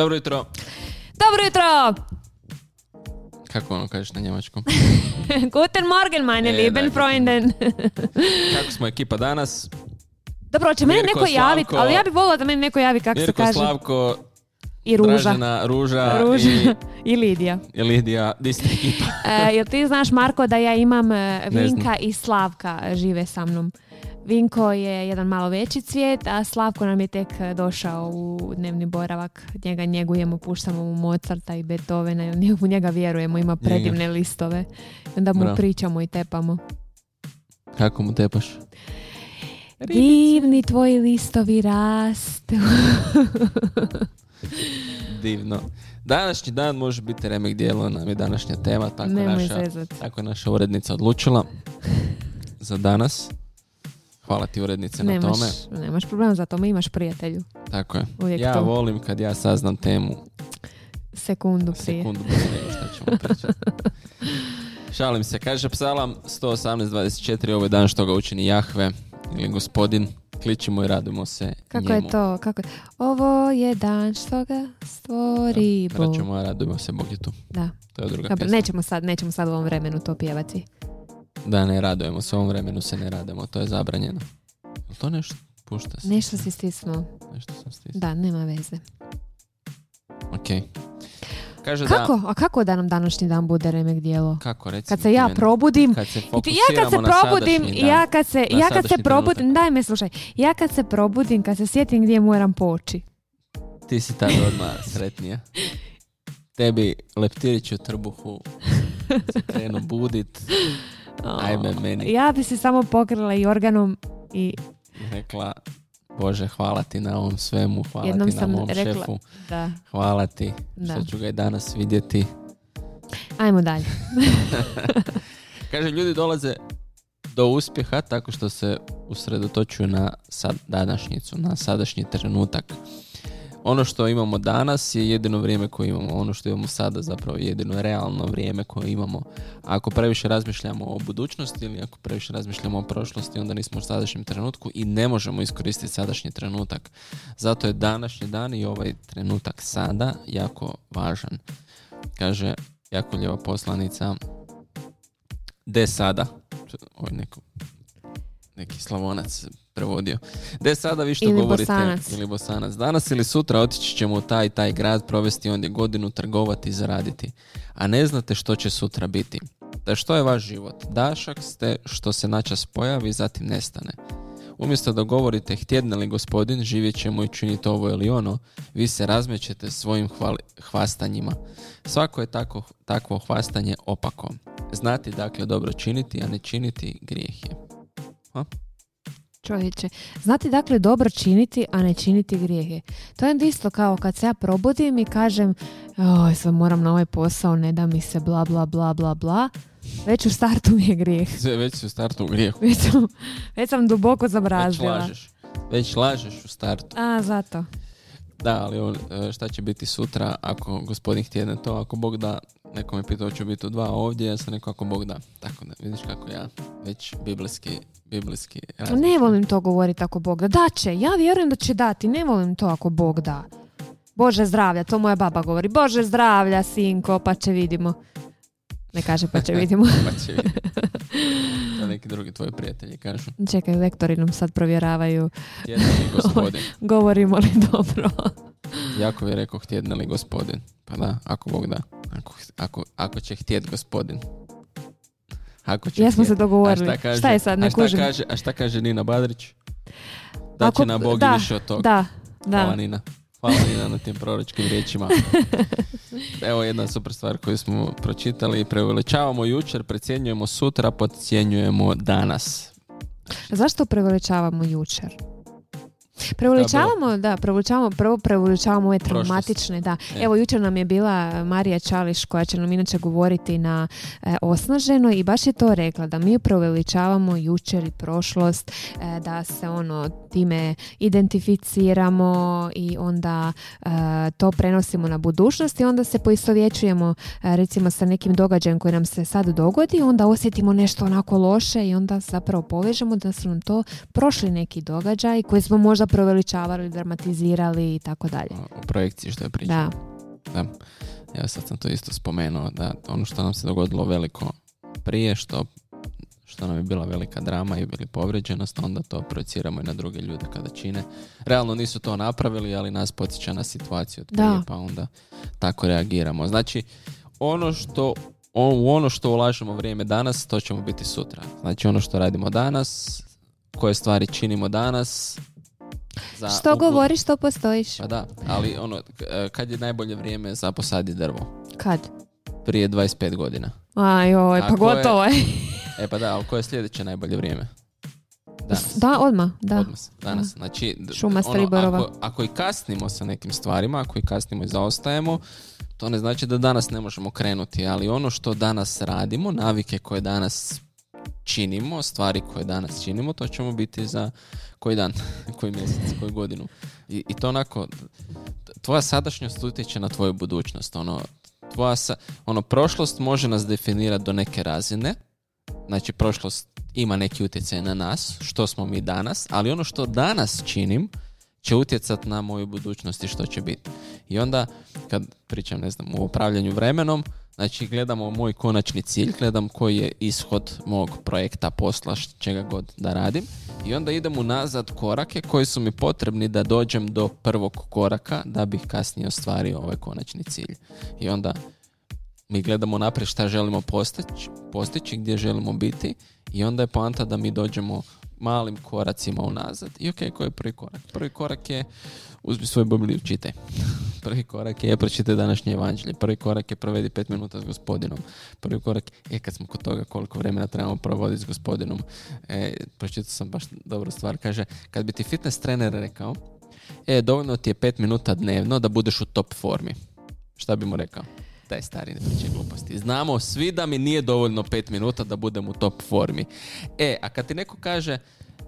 Dobro jutro. Dobro jutro! Kako ono kažeš na njemačkom? Guten Morgen, meine E, lieben Freunden. Kako smo ekipa danas? Dobro, će mene Mirko, neko javiti, ali ja bih volila da meni neko javi kako se Mirko, kaže. Slavko, I Ruža. Dražena, Ruža, Ruža. i, I Lidija. i Lidija. Di ste ekipa? E, jel ti znaš, Marko, da ja imam e. Vinka i Slavka žive sa mnom. Vinko je jedan malo veći cvijet, a Slavko nam je tek e, došao u dnevni boravak. Njega njegujemo, puštamo mu Mozarta i Beethovena, u njega vjerujemo, ima predivne listove. Onda mu Bravo. pričamo i tepamo. Kako mu tepaš? Divni tvoji listovi rastu. Divno. Današnji dan može biti remek dijelo, nam je današnja tema, tako, Nemoj naša, zezat. tako je naša urednica odlučila za danas. Hvala ti urednice na Nemaš, tome. nemaš problema, zato me imaš prijatelju. Tako je. Uvijek ja to. volim kad ja saznam temu Sekundu prije. sekundu prije što ćemo pričati. Šalim se, kaže psalam 118.24, ovo je dan što ga učini Jahve ili gospodin. Kličimo i radimo se Kako njemu. je to? Kako je? Ovo je dan što ga stvori Bog. Braćo moja, radujemo se, Bog je tu. Da. To je druga Dobro, pjesma. nećemo sad, nećemo sad u ovom vremenu to pjevati. Da, ne radujemo se, u ovom vremenu se ne radimo, to je zabranjeno. Jel to nešto? Pušta se. Nešto si stisnuo. Nešto sam stisnuo. Da, nema veze. Ok. Kaže Kako? da... A kako da nam današnji dan bude remek dijelo? Kako, recimo Kad se ja probudim, Kad se ja kad se probudim, dan. ja kad se, ja kad se probudim, trenutak. daj me slušaj, ja kad se probudim, kad se sjetim gdje moram poći. Ti si tada odmah sretnija. Tebi leptirić u trbuhu se krenu budit, ajme meni. Ja bi se samo pokrila i organom i i rekla Bože, hvala ti na ovom svemu, hvala Jednom ti na sam mom rekla- šefu, da. hvala ti Da. što ću ga i danas vidjeti. Ajmo dalje. Kaže, ljudi dolaze do uspjeha tako što se usredotočuju na sad, današnjicu, na sadašnji trenutak. Ono što imamo danas je jedino vrijeme koje imamo. Ono što imamo sada zapravo je jedino realno vrijeme koje imamo. Ako previše razmišljamo o budućnosti ili ako previše razmišljamo o prošlosti, onda nismo u sadašnjem trenutku i ne možemo iskoristiti sadašnji trenutak. Zato je današnji dan i ovaj trenutak sada jako važan. Kaže Jakuljeva poslanica De sada? Ovo je neko, neki slavonac prevodio. De sada vi što Ili govorite? Bosanac. Ili bosanac. Danas ili sutra otići ćemo u taj i taj grad, provesti ondje godinu, trgovati i zaraditi. A ne znate što će sutra biti. Da što je vaš život? Dašak ste što se načas pojavi, zatim nestane. Umjesto da govorite htjedne li gospodin, živjet ćemo i činiti ovo ili ono, vi se razmećete svojim hvali- hvastanjima. Svako je tako, takvo hvastanje opako. Znati dakle dobro činiti, a ne činiti grijeh je. Čovječe, znati dakle dobro činiti, a ne činiti grijehe. To je isto kao kad se ja probudim i kažem oj, sad moram na ovaj posao, ne da mi se bla bla bla bla bla. Već u startu mi je grijeh. Sve već u startu u grijehu. Već sam, već sam duboko Već zabrazdila. lažeš. Već lažeš u startu. A, zato. Da, ali on, e, šta će biti sutra ako gospodin htjedne to, ako Bog da, neko me pitao ću biti u dva ovdje, ja sam rekao ako Bog da. Tako da, vidiš kako ja već biblijski, biblijski Ne razmišljam. volim to govoriti ako Bog da. Da će, ja vjerujem da će dati, ne volim to ako Bog da. Bože zdravlja, to moja baba govori. Bože zdravlja, sinko, pa će vidimo. Ne kaže pa će vidimo. Pa će vidjeti. To neki drugi tvoji prijatelji kažu. Čekaj, lektori nam sad provjeravaju li gospodin? govorimo li dobro. Jako je rekao htjedne li gospodin. Pa da, ako Bog da. Ako, ako, ako će htjet gospodin. Ako će Ja smo htjet. se dogovorili. A šta, kaže, Šta je sad, ne a šta kužim. kaže, a šta kaže Nina Badrić? Da Ako- će na Bog da, više od toga. Da, Hvala da. Nina. Hvala Nina na tim proročkim riječima. Evo jedna super stvar koju smo pročitali. Preveličavamo jučer, precjenjujemo sutra, podcjenjujemo danas. Zašto preveličavamo jučer? Preveličavamo, da, preveličavamo, prvo preveličavamo ove traumatične, da. Evo, jučer nam je bila Marija Čališ koja će nam inače govoriti na e, osnaženo i baš je to rekla, da mi preveličavamo jučer i prošlost, e, da se ono time identificiramo i onda e, to prenosimo na budućnost i onda se poistovjećujemo recimo sa nekim događajem koji nam se sad dogodi, onda osjetimo nešto onako loše i onda zapravo povežemo da su nam to prošli neki događaj koji smo možda proveličavali, dramatizirali i tako dalje. U projekciji što je pričao. Da. Da. Evo sad sam to isto spomenuo, da ono što nam se dogodilo veliko prije, što, što nam je bila velika drama i bili povređenost, onda to projeciramo i na druge ljude kada čine. Realno nisu to napravili, ali nas podsjeća na situaciju od prije, Da. pa onda tako reagiramo. Znači, ono što o- u ono što ulažemo vrijeme danas, to ćemo biti sutra. Znači, ono što radimo danas, koje stvari činimo danas, za Što u- govoriš, što postojiš. Pa da, ali ono, e, kad je najbolje vrijeme za posadi drvo? Kad? Prije 25 godina. Aj, oj, pa gotovo je. E pa da, ali koje je sljedeće najbolje vrijeme? Danas. Da, odmah, da. Odmah, danas. Znači, d- Šuma ono, ako, ako i kasnimo sa nekim stvarima, ako i kasnimo i zaostajemo, to ne znači da danas ne možemo krenuti, ali ono što danas radimo, navike koje danas činimo, stvari koje danas činimo, to ćemo biti za koji dan, koji mjesec, koju godinu. I, i to onako, tvoja sadašnjost utječe na tvoju budućnost. Ono, tvoja sa, ono, prošlost može nas definirati do neke razine, znači prošlost ima neki utjecaj na nas, što smo mi danas, ali ono što danas činim će utjecati na moju budućnost i što će biti. I onda, kad pričam, ne znam, o upravljanju vremenom, znači gledamo moj konačni cilj, gledam koji je ishod mog projekta, posla, čega god da radim i onda idem unazad korake koji su mi potrebni da dođem do prvog koraka da bih kasnije ostvario ovaj konačni cilj. I onda mi gledamo naprijed šta želimo postići, postići, gdje želimo biti i onda je poanta da mi dođemo malim koracima unazad i ok, koji je prvi korak? Prvi korak je uzmi svoju Bibliju, čitaj. Prvi korak je pročitaj današnje evanđelje. Prvi korak je provedi pet minuta s gospodinom. Prvi korak je kad smo kod toga koliko vremena trebamo provoditi s gospodinom. E, pročitao sam baš dobru stvar. Kaže, kad bi ti fitness trener rekao, e, dovoljno ti je pet minuta dnevno da budeš u top formi. Šta bi mu rekao? Daj stari, ne pričaj gluposti. Znamo svi da mi nije dovoljno pet minuta da budem u top formi. E, a kad ti neko kaže,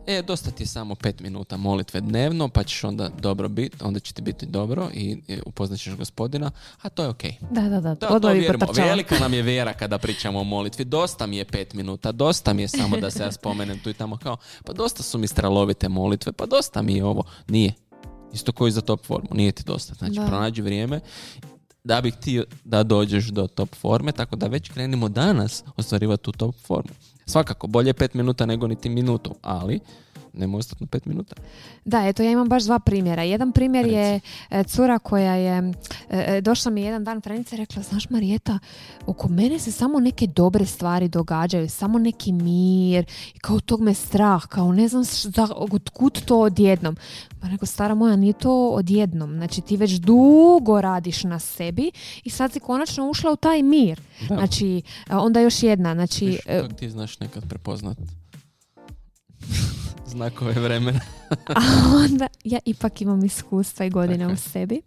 e, dosta ti je samo pet minuta molitve dnevno, pa ćeš onda dobro biti, onda će ti biti dobro i, i upoznat ćeš gospodina, a to je okej. Da, da, da. To potrčala. Velika nam je vjera kada pričamo o molitvi. Dosta mi je pet minuta, dosta mi je samo da se ja spomenem tu i tamo kao, pa dosta su mi stralovite molitve, pa dosta mi je ovo. Nije. Isto koji za top formu, nije ti dosta. Znači, Da. pronađi vrijeme da bih ti da dođeš do top forme, tako da već krenimo danas ostvarivati tu top formu. Svakako, bolje pet minuta nego niti minutu, ali nemoj ostati na pet minuta. Da, eto ja imam baš dva primjera. Jedan primjer je e, cura koja je, e, e, došla mi jedan dan Frenica i rekla, znaš Marijeta, oko mene se samo neke dobre stvari događaju, samo neki mir, i kao tog me strah, kao ne znam š- za, od kud to odjednom. Pa rekao, stara moja, nije to odjednom, znači ti već dugo radiš na sebi i sad si konačno ušla u taj mir. Da. Znači, onda još jedna, znači, Viš, ti znaš nekad prepoznat znakove vremena. a onda ja ipak imam iskustva i godine u sebi.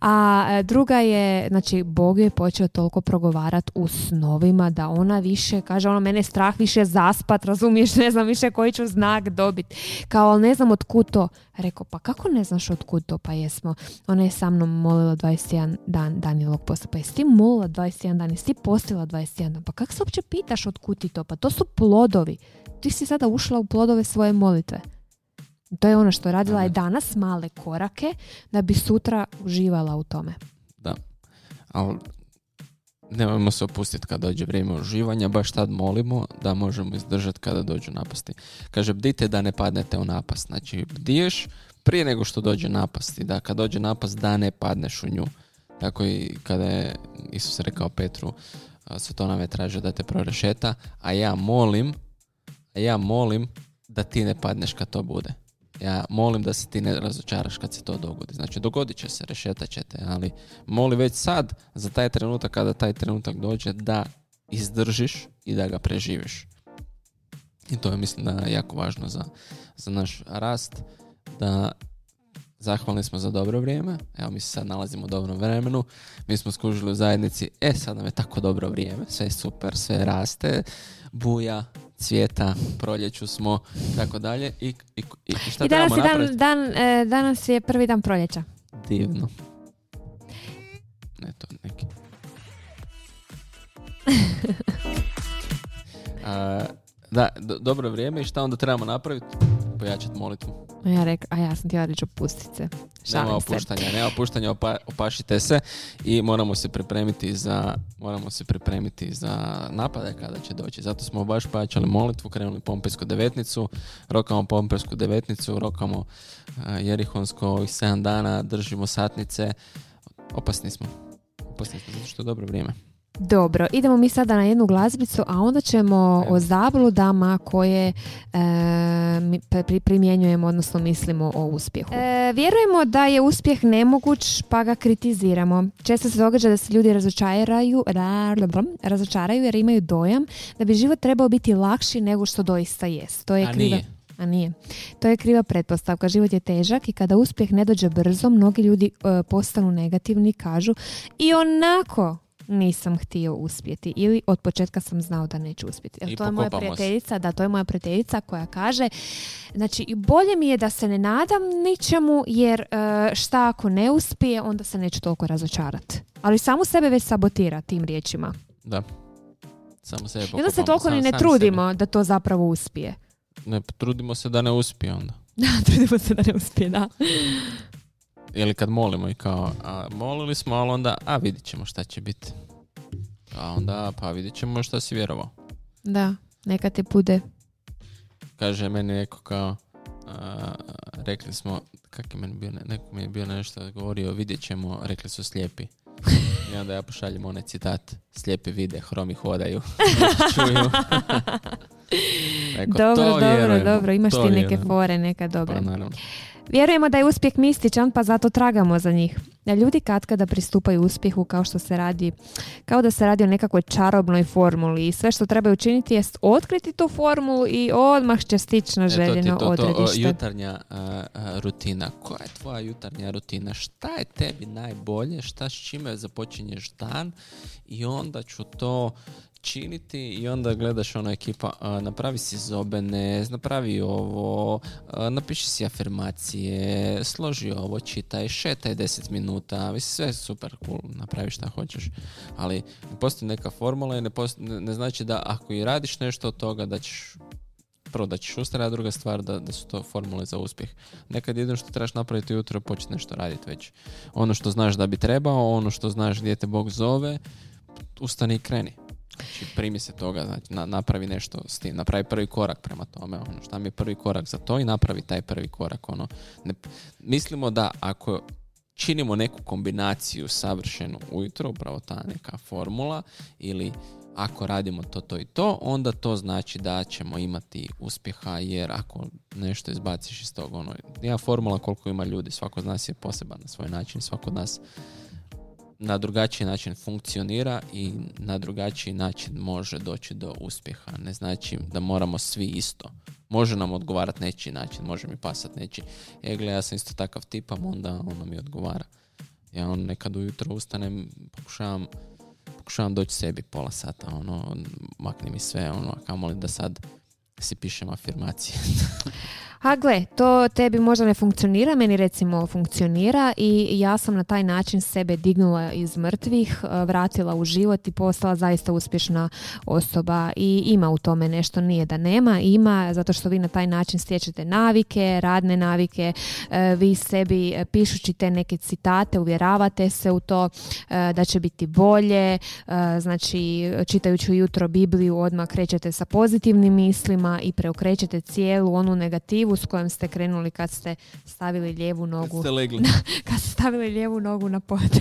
A e, druga je, znači, Bog je počeo toliko progovarat u snovima da ona više, kaže ono, mene je strah više zaspat, razumiješ, ne znam više koji ću znak dobit. Kao, ali ne znam od kud to. Rekao, pa kako ne znaš od kud to? Pa jesmo. Ona je sa mnom molila 21 dan Danilovog posta. Pa jesi ti molila 21 dan? Jesi ti postila 21 dan? Pa kako se uopće pitaš od kud ti to? Pa to su plodovi. Ti si sada ušla u plodove svoje molitve. To je ono što radila je danas male korake da bi sutra uživala u tome. Da. Ali nemojmo se opustiti kad dođe vrijeme uživanja, baš tad molimo da možemo izdržati kada dođu napasti. Kaže, bdite da ne padnete u napast. Znači, bdiješ prije nego što dođe napast i da kad dođe napast da ne padneš u nju. Tako i kada je Isus rekao Petru, Svetona me traže da te prorešeta, a ja molim, ja molim da ti ne padneš kad to bude. Ja molim da se ti ne razočaraš kad se to dogodi. Znači, dogodit će se, rešetat će te, ali moli već sad za taj trenutak kada taj trenutak dođe da izdržiš i da ga preživiš. I to je mislim da je jako važno za, za naš rast, da zahvalni smo za dobro vrijeme, evo mi se sad nalazimo u dobrom vremenu, mi smo skužili u zajednici, e sad nam je tako dobro vrijeme, sve je super, sve raste, buja, cvijeta, proljeću smo, tako dalje i, i, i šta I danas, je dan, dan, e, danas je prvi dan proljeća. Divno. Ne, to je neki. A, da, do- dobro vrijeme i šta onda trebamo napraviti? pojačati molitvu. A ja, rek, a ja sam htjela reći opustit se. Nema Šalim se. opuštanja, nema opuštanja, opa, opašite se i moramo se pripremiti za moramo se pripremiti za napade kada će doći. Zato smo baš pojačali molitvu, krenuli pompejsku devetnicu, rokamo pompejsku devetnicu, rokamo uh, Jerihonsko ovih 7 dana, držimo satnice. Opasni smo. Opasni smo, zato što je dobro vrijeme. Dobro, idemo mi sada na jednu glazbicu, a onda ćemo o zabludama koje e, primjenjujemo, odnosno mislimo o uspjehu. E, vjerujemo da je uspjeh nemoguć, pa ga kritiziramo. Često se događa da se ljudi razočaraju, ra- razočaraju jer imaju dojam da bi život trebao biti lakši nego što doista jest. To je A kriva- nije. a nije. To je kriva pretpostavka. Život je težak i kada uspjeh ne dođe brzo, mnogi ljudi e, postanu negativni i kažu i onako nisam htio uspjeti ili od početka sam znao da neću uspjeti. Jer I to je moja prijateljica, da, to je moja prijateljica koja kaže znači bolje mi je da se ne nadam ničemu jer e, šta ako ne uspije, onda se neću toliko razočarati. Ali samu sebe već sabotira tim riječima. Da. Samo sebe I onda se toliko ni ne trudimo da to zapravo uspije. Ne, trudimo se da ne uspije onda. trudimo se da ne uspije, da. Ili kad molimo i kao, a, molili smo, ali onda, a vidit ćemo šta će biti. A onda, pa vidit ćemo šta si vjerovao. Da, neka te bude. Kaže meni neko kao, a, rekli smo, kak je meni bio, ne- neko mi je bio nešto govorio, vidjet ćemo, rekli su slijepi. I onda ja pošaljem onaj citat, slijepi vide, hromi hodaju, čuju. Dobro, "To dobro, vjerujem, dobro. Imaš ti neke vjerujem." fore, neka dobre. Pa naravno. Vjerujemo da je uspjeh mističan, pa zato tragamo za njih. Ljudi kad kada pristupaju uspjehu kao što se radi, kao da se radi o nekakvoj čarobnoj formuli i sve što treba učiniti jest otkriti tu formulu i odmah će stići na to željeno to, to, o, odredište. jutarnja a, a, rutina. Koja je tvoja jutarnja rutina? Šta je tebi najbolje? Šta s čime započinješ dan? I onda ću to činiti i onda gledaš ona ekipa, a, napravi si zobene, napravi ovo, a, napiši si afirmacije, složi ovo, čitaj, šetaj 10 minuta, mislim sve super cool, napravi šta hoćeš, ali ne postoji neka formula i ne, post- ne, ne znači da ako i radiš nešto od toga da ćeš prvo da ćeš ustrajati, a druga stvar da, da su to formule za uspjeh. Nekad jedino što trebaš napraviti ujutro je početi nešto raditi već. Ono što znaš da bi trebao, ono što znaš gdje te Bog zove, ustani i kreni. Znači, primi se toga, znači, na- napravi nešto s tim, napravi prvi korak prema tome, ono, šta mi je prvi korak za to i napravi taj prvi korak, ono, ne, mislimo da ako činimo neku kombinaciju savršenu ujutro, upravo ta neka formula, ili ako radimo to, to i to, onda to znači da ćemo imati uspjeha, jer ako nešto izbaciš iz toga, ono, nema formula koliko ima ljudi, svako od nas je poseban na svoj način, svako od nas na drugačiji način funkcionira i na drugačiji način može doći do uspjeha. Ne znači da moramo svi isto. Može nam odgovarati nečiji način, može mi pasati nečiji. E, gle, ja sam isto takav tipam, onda ono mi odgovara. Ja on nekad ujutro ustanem, pokušavam pokušavam doći sebi pola sata, ono, makni mi sve, ono, a kamoli da sad si pišem afirmacije. A gle, to tebi možda ne funkcionira, meni recimo funkcionira i ja sam na taj način sebe dignula iz mrtvih, e, vratila u život i postala zaista uspješna osoba. I ima u tome nešto, nije da nema, ima zato što vi na taj način stječete navike, radne navike, e, vi sebi e, pišući te neke citate uvjeravate se u to da će biti bolje, znači čitajući jutro Bibliju odmah krećete sa pozitivnim mislima i preokrećete cijelu onu negativu s kojom ste krenuli kad ste stavili lijevu nogu Ste legli. kad ste stavili lijevu nogu na pod.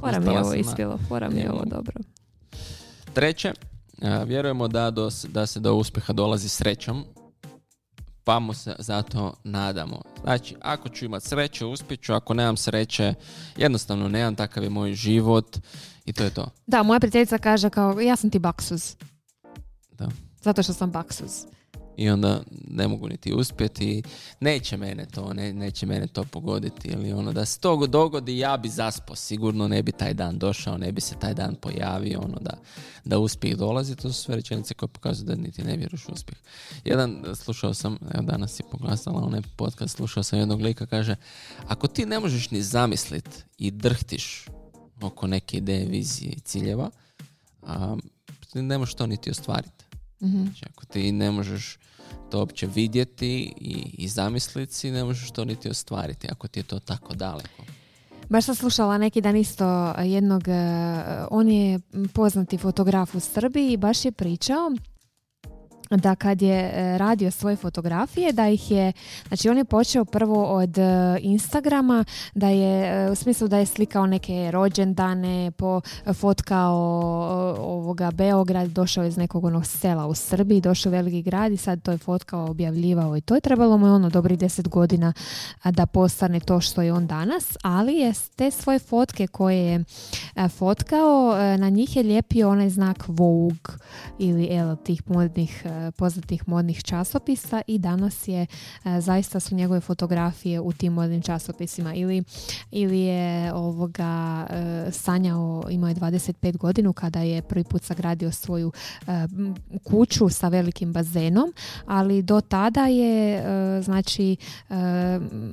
Fora mi je ovo na ispilo, fora mi je ovo dobro. Treće, vjerujemo da, do, da se do uspjeha dolazi srećom, pa mu se zato nadamo. Znači, ako ću imat sreće, uspjeću, ako nemam sreće, jednostavno nemam, takav je moj život i to je to. Da, moja prijateljica kaže kao, ja sam ti baksuz. Da. Zato što sam baksuz. I onda ne mogu niti uspjeti, neće mene to, ne, neće mene to pogoditi ili ono da se to dogodi ja bi zaspo, sigurno ne bi taj dan došao, ne bi se taj dan pojavio, ono da, da uspjeh dolazi, to su sve rečenice koje pokazuju da niti ne vjeruješ u uspjeh. Jedan, slušao sam, evo danas je poglasala onaj podcast, slušao sam jednog lika, kaže, ako ti ne možeš ni zamislit i drhtiš oko neke ideje, vizije i ciljeva, a, ne možeš to niti ostvariti. Mhm. Znači, ako ti ne možeš to uopće vidjeti i, i zamisliti si, ne možeš to niti ostvariti, ako ti je to tako daleko. Baš sam slušala neki dan isto jednog, eh, on je poznati fotograf u Srbiji i baš je pričao da kad je e, radio svoje fotografije da ih je, znači on je počeo prvo od e, Instagrama da je, e, u smislu da je slikao neke rođendane, po fotkao ovoga Beograd, došao iz nekog onog sela u Srbiji, došao u veliki grad i sad to je fotkao, objavljivao i to je trebalo mu ono dobri deset godina da postane to što je on danas, ali je te svoje fotke koje je fotkao, na njih je lijepio onaj znak Vogue ili el, tih modnih poznatih modnih časopisa i danas je e, zaista su njegove fotografije u tim modnim časopisima. Ili, ili je ovoga e, sanjao, imao je 25 godinu kada je prvi put sagradio svoju e, kuću sa velikim bazenom, ali do tada je znači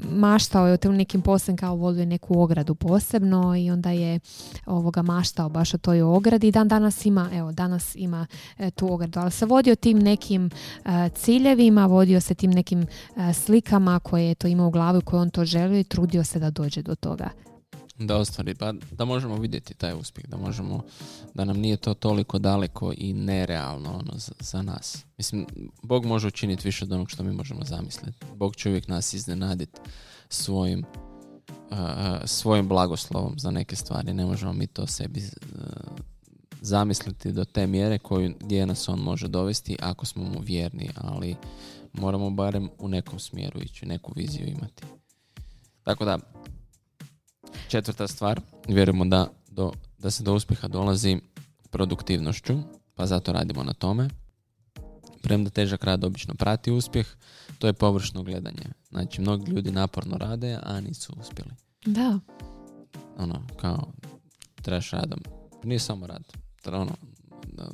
maštao je o tim nekim poslom kao volio neku ogradu posebno i onda je ovoga maštao baš o toj ogradi i dan danas ima, evo danas ima tu ogradu, ali se vodio tim nekim e, ciljevima, vodio se tim nekim e, slikama koje je to imao u glavi, koje on to želio i trudio se da dođe do toga. Da ostvari, pa da možemo vidjeti taj uspjeh, da možemo, da nam nije to toliko daleko i nerealno ono, za, za nas. Mislim, Bog može učiniti više od onog što mi možemo zamisliti. Bog će uvijek nas iznenaditi svojim uh, svojim blagoslovom za neke stvari. Ne možemo mi to sebi zamisliti do te mjere koju, gdje nas on može dovesti ako smo mu vjerni, ali moramo barem u nekom smjeru ići, neku viziju imati. Tako da, četvrta stvar, vjerujemo da, do, da se do uspjeha dolazi produktivnošću, pa zato radimo na tome. Premda težak rad obično prati uspjeh, to je površno gledanje. Znači, mnogi ljudi naporno rade, a nisu uspjeli. Da. Ono, kao, trebaš radom. Nije samo rad ono,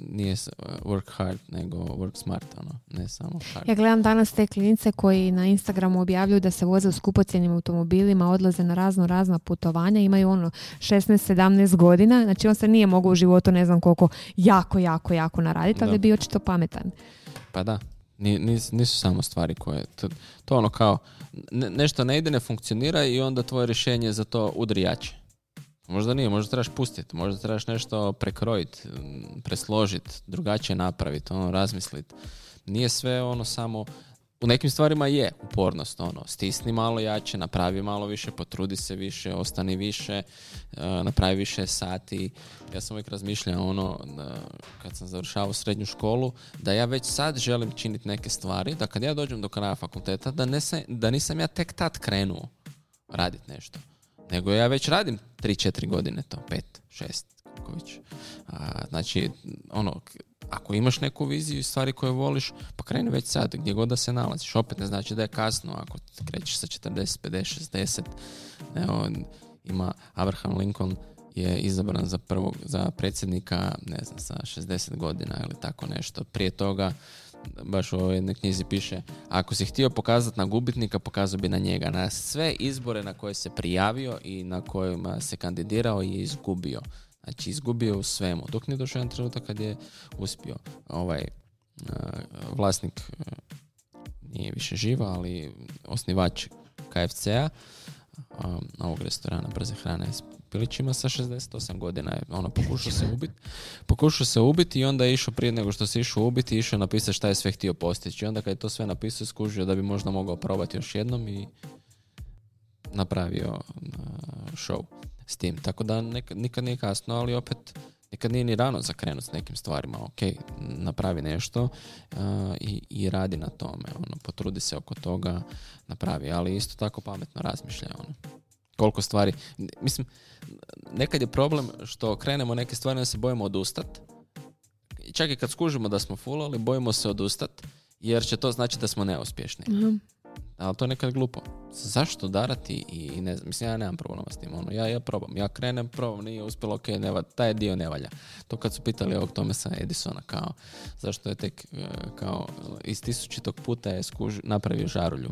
nije work hard, nego work smart, ono, ne samo hard. Ja gledam danas te klinice koji na Instagramu objavljuju da se voze u skupocijenim automobilima, odlaze na razno razna putovanja, imaju ono 16-17 godina, znači on se nije mogao u životu ne znam koliko jako, jako, jako naraditi, ali je bio očito pametan. Pa da, nisu samo stvari koje, to, to ono kao, nešto ne ide, ne funkcionira i onda tvoje rješenje za to udri jače. Možda nije, možda trebaš pustiti, možda trebaš nešto prekrojiti, presložiti, drugačije napraviti, ono, razmisliti. Nije sve ono samo, u nekim stvarima je upornost, ono, stisni malo jače, napravi malo više, potrudi se više, ostani više, e, napravi više sati. Ja sam uvijek razmišljao ono, kad sam završavao srednju školu, da ja već sad želim činiti neke stvari, da kad ja dođem do kraja fakulteta, da, ne da nisam ja tek tad krenuo raditi nešto nego ja već radim 3-4 godine to, 5, 6, kako. A, znači, ono, ako imaš neku viziju i stvari koje voliš, pa kreni već sad, gdje god da se nalaziš. Opet ne znači da je kasno, ako krećeš sa 40, 50, 60. Evo, ima Abraham Lincoln je izabran za prvog, za predsjednika, ne znam, sa 60 godina ili tako nešto. Prije toga baš u ovoj jednoj knjizi piše, ako si htio pokazati na gubitnika, pokazao bi na njega. Na sve izbore na koje se prijavio i na kojima se kandidirao je izgubio. Znači izgubio u svemu. Dok nije došao jedan trenutak kad je uspio. Ovaj vlasnik uh, nije više živa, ali osnivač KFC-a ovog restorana brze hrane Pilićima sa 68 godina je ono pokušao se ubiti. Pokušao se ubiti i onda je išao prije nego što se išao ubiti išao napisati šta je sve htio postići. I onda kad je to sve napisao skužio da bi možda mogao probati još jednom i napravio uh, show s tim. Tako da nikad nije kasno, ali opet nikad nije ni rano za krenuti s nekim stvarima. Ok, napravi nešto uh, i, i radi na tome. Ono, potrudi se oko toga, napravi, ali isto tako pametno razmišlja. Ono koliko stvari. Mislim, nekad je problem što krenemo neke stvari da se bojimo odustat. Čak i kad skužimo da smo fulali, bojimo se odustat, jer će to znači da smo neuspješni. mm Ali to je nekad glupo. Zašto darati i ne znam, mislim, ja nemam problema s tim. Ono, ja, ja probam, ja krenem, probam, nije uspjelo, ok, ne, taj dio ne valja. To kad su pitali ovog Tomasa Edisona, kao, zašto je tek, e, kao, iz tisućitog puta je skuž, napravio žarulju,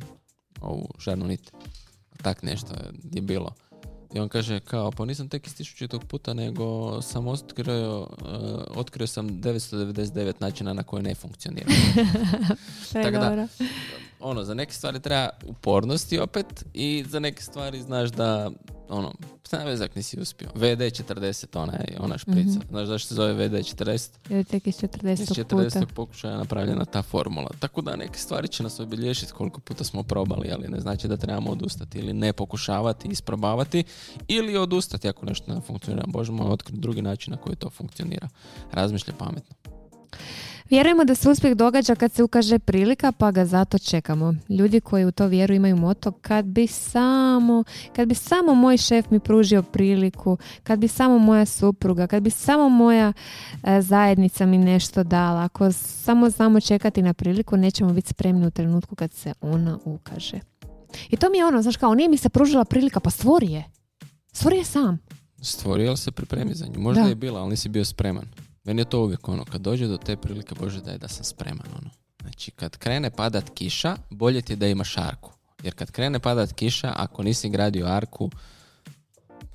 ovu žarnu nit tak nešto je bilo. I on kaže kao, pa nisam tek iz tog puta, nego sam otkrio, uh, otkrio sam 999 načina na koje ne funkcionira. Tako da, ono, za neke stvari treba upornosti opet i za neke stvari znaš da, ono, šta vezak nisi uspio. VD40, ona je, ona šprica. Mm-hmm. Znaš zašto se zove VD40? Jer tek iz 40. Iz 40. pokušaja napravljena ta formula. Tako da neke stvari će nas obilješiti koliko puta smo probali, ali ne znači da trebamo odustati ili ne pokušavati, isprobavati ili odustati ako nešto ne funkcionira. Možemo otkriti drugi način na koji to funkcionira. Razmišlja pametno. Vjerujemo da se uspjeh događa kad se ukaže prilika, pa ga zato čekamo. Ljudi koji u to vjeruju imaju moto kad bi samo, kad bi samo moj šef mi pružio priliku, kad bi samo moja supruga, kad bi samo moja e, zajednica mi nešto dala. Ako samo znamo čekati na priliku, nećemo biti spremni u trenutku kad se ona ukaže. I to mi je ono, znaš kao, nije mi se pružila prilika, pa stvori je. Stvori je sam. Stvori, ali se pripremi za nju. Možda je bila, ali nisi bio spreman. Meni je to uvijek ono, kad dođe do te prilike, Bože daj da sam spreman, ono. Znači, kad krene padat kiša, bolje ti je da imaš arku. Jer kad krene padat kiša, ako nisi gradio arku,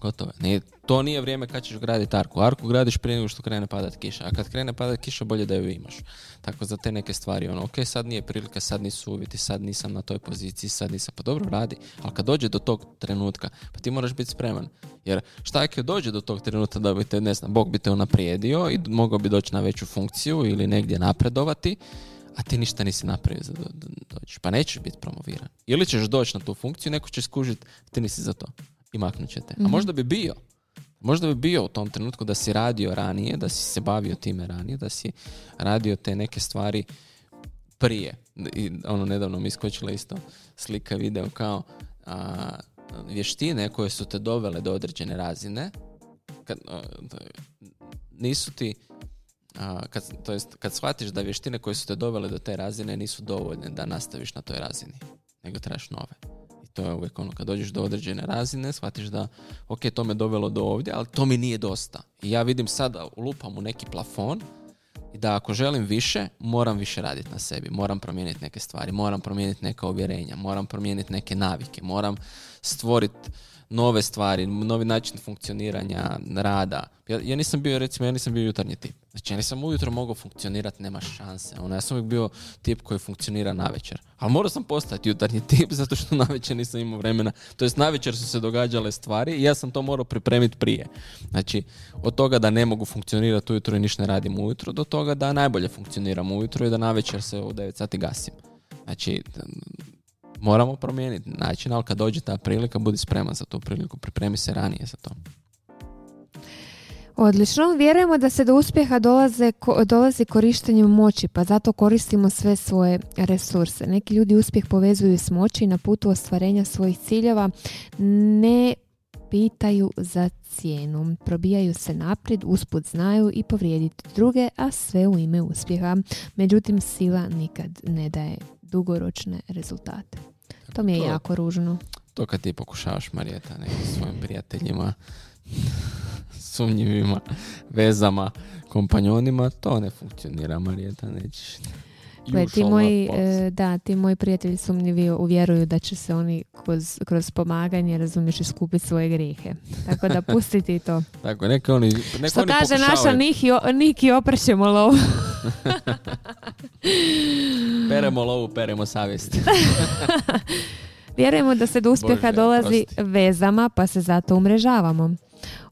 gotovo. Nije, to nije vrijeme kad ćeš graditi arku. Arku gradiš prije nego što krene padat kiša. A kad krene padat kiša, bolje da ju imaš. Tako za te neke stvari, ono, ok, sad nije prilika, sad nisu uvjeti, sad nisam na toj poziciji, sad nisam, pa dobro radi. Ali kad dođe do tog trenutka, pa ti moraš biti spreman. Jer šta ako dođe do tog trenutka da bi te, ne znam, Bog bi te unaprijedio i mogao bi doći na veću funkciju ili negdje napredovati, a ti ništa nisi napravio za doći. Pa nećeš biti promoviran. Ili ćeš doći na tu funkciju, neko će skužiti, ti nisi za to i maknut će te. A mhm. možda bi bio. Možda bi bio u tom trenutku da si radio ranije, da si se bavio time ranije, da si radio te neke stvari prije. I ono, nedavno mi iskočila isto slika video kao a, vještine koje su te dovele do određene razine, kad, nisu ti a, kad, to jest, kad shvatiš da vještine koje su te dovele do te razine nisu dovoljne da nastaviš na toj razini, nego trebaš nove to je uvijek ono, kad dođeš do određene razine, shvatiš da, ok, to me dovelo do ovdje, ali to mi nije dosta. I ja vidim sada, lupam u neki plafon, i da ako želim više, moram više raditi na sebi, moram promijeniti neke stvari, moram promijeniti neka uvjerenja, moram promijeniti neke navike, moram stvoriti nove stvari, novi način funkcioniranja, rada. Ja, ja nisam bio, recimo, ja nisam bio jutarnji tip. Znači, ja nisam ujutro mogao funkcionirati, nema šanse. Ono, ja sam uvijek bio tip koji funkcionira na večer. Ali morao sam postati jutarnji tip zato što na večer nisam imao vremena. To jest, na večer su se događale stvari i ja sam to morao pripremiti prije. Znači, od toga da ne mogu funkcionirati ujutro i ništa ne radim ujutro, do toga da najbolje funkcioniram ujutro i da na večer se u 9 sati gasim. Znači, moramo promijeniti način, ali kad dođe ta prilika, budi spreman za tu priliku, pripremi se ranije za to. Odlično. Vjerujemo da se do uspjeha dolaze, dolazi korištenjem moći, pa zato koristimo sve svoje resurse. Neki ljudi uspjeh povezuju s moći na putu ostvarenja svojih ciljeva. Ne pitaju za cijenu. Probijaju se naprijed, usput znaju i povrijediti druge, a sve u ime uspjeha. Međutim, sila nikad ne daje dugoročne rezultate. To mi je jako ružno. To kad ti pokušavaš, Marijeta, nekim svojim prijateljima, sumnjivima vezama, kompanjonima, to ne funkcionira, Marijeta, nećeš. Gle, ti moji, e, da, ti moji prijatelji sumnjivi uvjeruju da će se oni kroz, kroz pomaganje, razumiješ, iskupiti svoje grijehe. Tako da pustiti to. Tako, neke oni, neke Što kaže naša Niki, Niki oprećemo lovu. peremo lovu, peremo savjest. Vjerujemo da se do uspjeha dolazi vezama, pa se zato umrežavamo.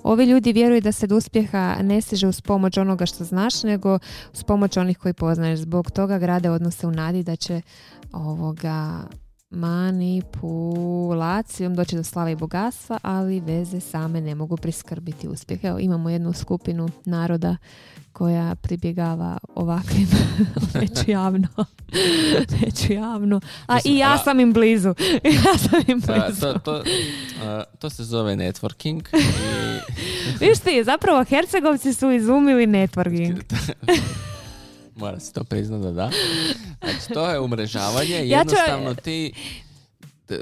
Ovi ljudi vjeruju da se do uspjeha ne stiže uz pomoć onoga što znaš, nego uz pomoć onih koji poznaješ. Zbog toga grade odnose u nadi da će ovoga manipulacijom doći do slave i bogatstva, ali veze same ne mogu priskrbiti uspjeh. Evo, imamo jednu skupinu naroda koja pribjegava ovakvim, neću javno, neću javno, a i ja sam im blizu, ja sam im blizu. To, to, to se zove networking. I... Viš ti, zapravo Hercegovci su izumili networking. Mora se to priznati da da. Znači, to je umrežavanje. Jednostavno ti uh,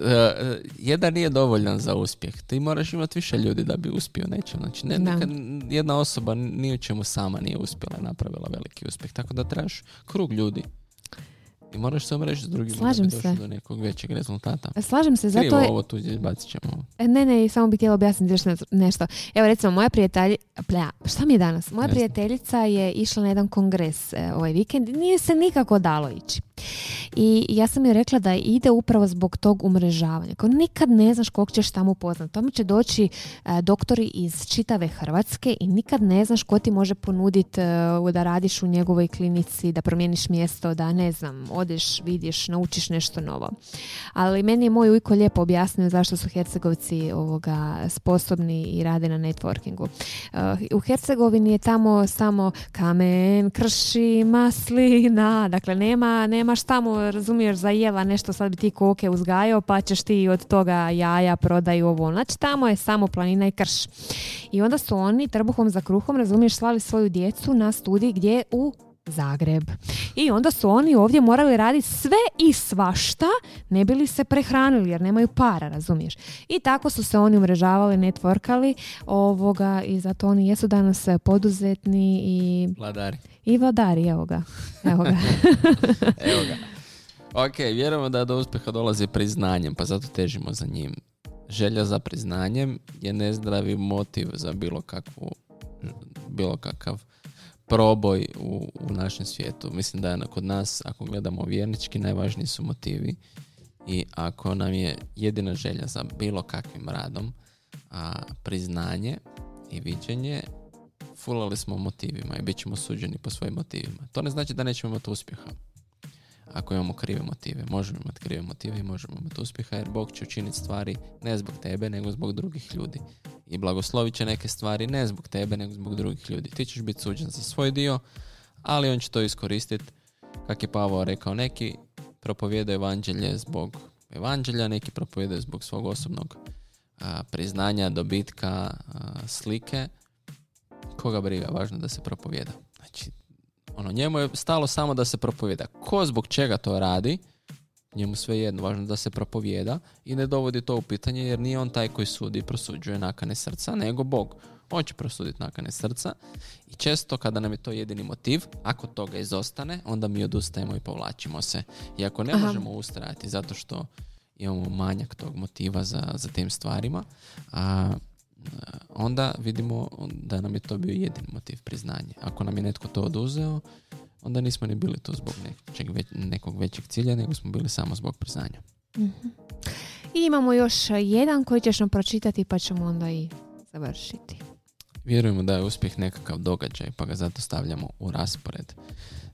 jedan nije dovoljan za uspjeh. Ti moraš imati više ljudi da bi uspio nečem. Znači, ne, nekad jedna osoba ni u čemu sama nije uspjela napravila veliki uspjeh. Tako da trebaš krug ljudi. I moraš se omrežiti s drugim Slažem da bi se. do nekog većeg rezultata. Slažem se, zato Krivo je... ovo tu izbacit ćemo. E, Ne, ne, samo bih htjela objasniti još nešto. Evo recimo, moja prijateljica, šta mi je danas? Moja Ne znam. prijateljica je išla na jedan kongres e, ovaj vikend i nije se nikako dalo ići. I ja sam joj rekla da ide upravo zbog tog umrežavanja. Kao nikad ne znaš kog ćeš tamo upoznat. Tamo će doći e, doktori iz čitave Hrvatske i nikad ne znaš ko ti može ponuditi da radiš u njegovoj klinici, da promijeniš mjesto, da ne znam, odeš, vidiš, naučiš nešto novo. Ali meni je moj ujko lijepo objasnio zašto su Hercegovci ovoga sposobni i rade na networkingu. Uh, u Hercegovini je tamo samo kamen, krši, maslina, dakle nema, nemaš tamo, razumiješ, za jela nešto, sad bi ti koke uzgajao pa ćeš ti od toga jaja prodaju ovo. Znači tamo je samo planina i krš. I onda su oni trbuhom za kruhom, razumiješ, slali svoju djecu na studij gdje u Zagreb. I onda su oni ovdje morali raditi sve i svašta, ne bili se prehranili jer nemaju para, razumiješ. I tako su se oni umrežavali, networkali ovoga i zato oni jesu danas poduzetni i, Vladari. i vladari, evo ga. Evo ga. Evo ga. Ok, vjerujemo da do uspjeha dolazi priznanjem, pa zato težimo za njim. Želja za priznanjem je nezdravi motiv za bilo kakvu bilo kakav proboj u, u našem svijetu. Mislim da je kod nas, ako gledamo vjernički, najvažniji su motivi i ako nam je jedina želja za bilo kakvim radom a, priznanje i viđenje, fulali smo motivima i bit ćemo suđeni po svojim motivima. To ne znači da nećemo imati uspjeha ako imamo krive motive. Možemo imati krive motive i možemo imati uspjeha jer Bog će učiniti stvari ne zbog tebe nego zbog drugih ljudi. I blagoslovit će neke stvari ne zbog tebe nego zbog drugih ljudi. Ti ćeš biti suđen za svoj dio, ali on će to iskoristiti. Kak je Pavao rekao, neki propovjedaju evanđelje zbog evanđelja, neki propovjedaju zbog svog osobnog a, priznanja, dobitka, a, slike. Koga briga, važno da se propovjeda. Ono, njemu je stalo samo da se propovjeda. Ko zbog čega to radi, njemu sve jedno, važno da se propovjeda i ne dovodi to u pitanje jer nije on taj koji sudi i prosuđuje nakane srca, nego Bog. On će prosuditi nakane srca i često kada nam je to jedini motiv, ako toga izostane, onda mi odustajemo i povlačimo se. I ako ne Aha. možemo ustrajati zato što imamo manjak tog motiva za, za tim stvarima, a, onda vidimo da nam je to bio jedini motiv priznanje. Ako nam je netko to oduzeo, onda nismo ni bili tu zbog nečeg, već, nekog većeg cilja, nego smo bili samo zbog priznanja. I imamo još jedan koji ćeš nam pročitati pa ćemo onda i završiti. Vjerujemo da je uspjeh nekakav događaj, pa ga zato stavljamo u raspored.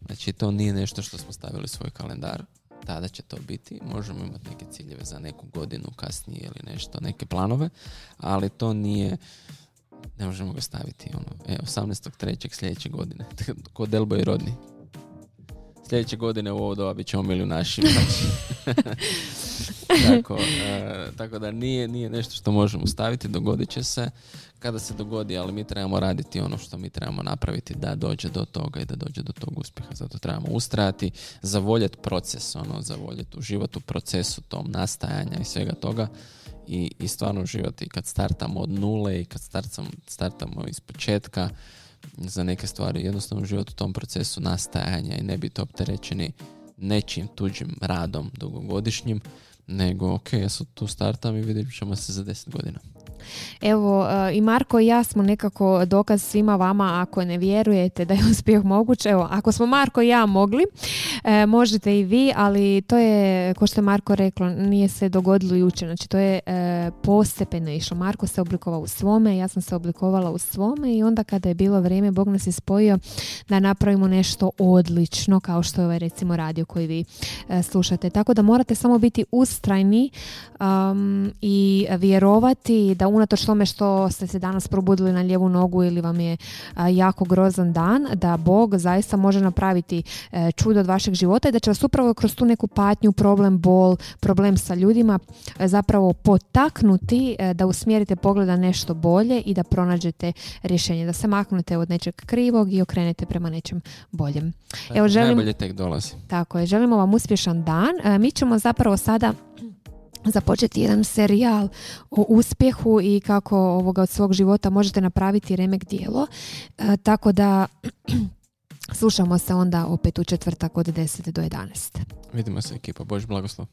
Znači, to nije nešto što smo stavili u svoj kalendar, tada će to biti. Možemo imati neke ciljeve za neku godinu kasnije ili nešto, neke planove, ali to nije, ne možemo ga staviti ono, e, 18.3. sljedeće godine, kod Delbo i Rodni. Sljedeće godine u ovo doba bit ćemo milijunaši. Tako, e, tako da nije, nije nešto što možemo staviti, dogodit će se kada se dogodi, ali mi trebamo raditi ono što mi trebamo napraviti da dođe do toga i da dođe do tog uspjeha. Zato trebamo ustrajati, zavoljeti proces, ono, zavoljeti uživati u procesu tom nastajanja i svega toga i, i stvarno uživati kad startamo od nule i kad startamo, startamo iz početka za neke stvari, jednostavno uživati u tom procesu nastajanja i ne biti opterećeni nečim tuđim radom dugogodišnjim, nego ok, ja sad tu startam i vidjet ćemo se za 10 godina. Evo, e, i Marko i ja smo nekako dokaz svima vama ako ne vjerujete da je uspjeh moguć. Evo, ako smo Marko i ja mogli, e, možete i vi, ali to je, ko što je Marko reklo, nije se dogodilo jučer. Znači, to je e, postepeno išlo. Marko se oblikovao u svome, ja sam se oblikovala u svome i onda kada je bilo vrijeme, Bog nas je spojio da napravimo nešto odlično, kao što je ovaj recimo radio koji vi slušate. Tako da morate samo biti ustrajni i vjerovati da unatoč tome što ste se danas probudili na lijevu nogu ili vam je jako grozan dan, da Bog zaista može napraviti e, čudo od vašeg života i da će vas upravo kroz tu neku patnju, problem, bol, problem sa ljudima e, zapravo potaknuti e, da usmjerite pogled na nešto bolje i da pronađete rješenje, da se maknete od nečeg krivog i okrenete prema nečem boljem. Evo, želim- Najbolje tek dolazi. Tako je, želimo vam uspješan dan. Mi ćemo zapravo sada započeti jedan serijal o uspjehu i kako ovoga od svog života možete napraviti remek dijelo. E, tako da Slušamo se onda opet u četvrtak od 10 do 11. Vidimo se ekipa, Bož blagoslov.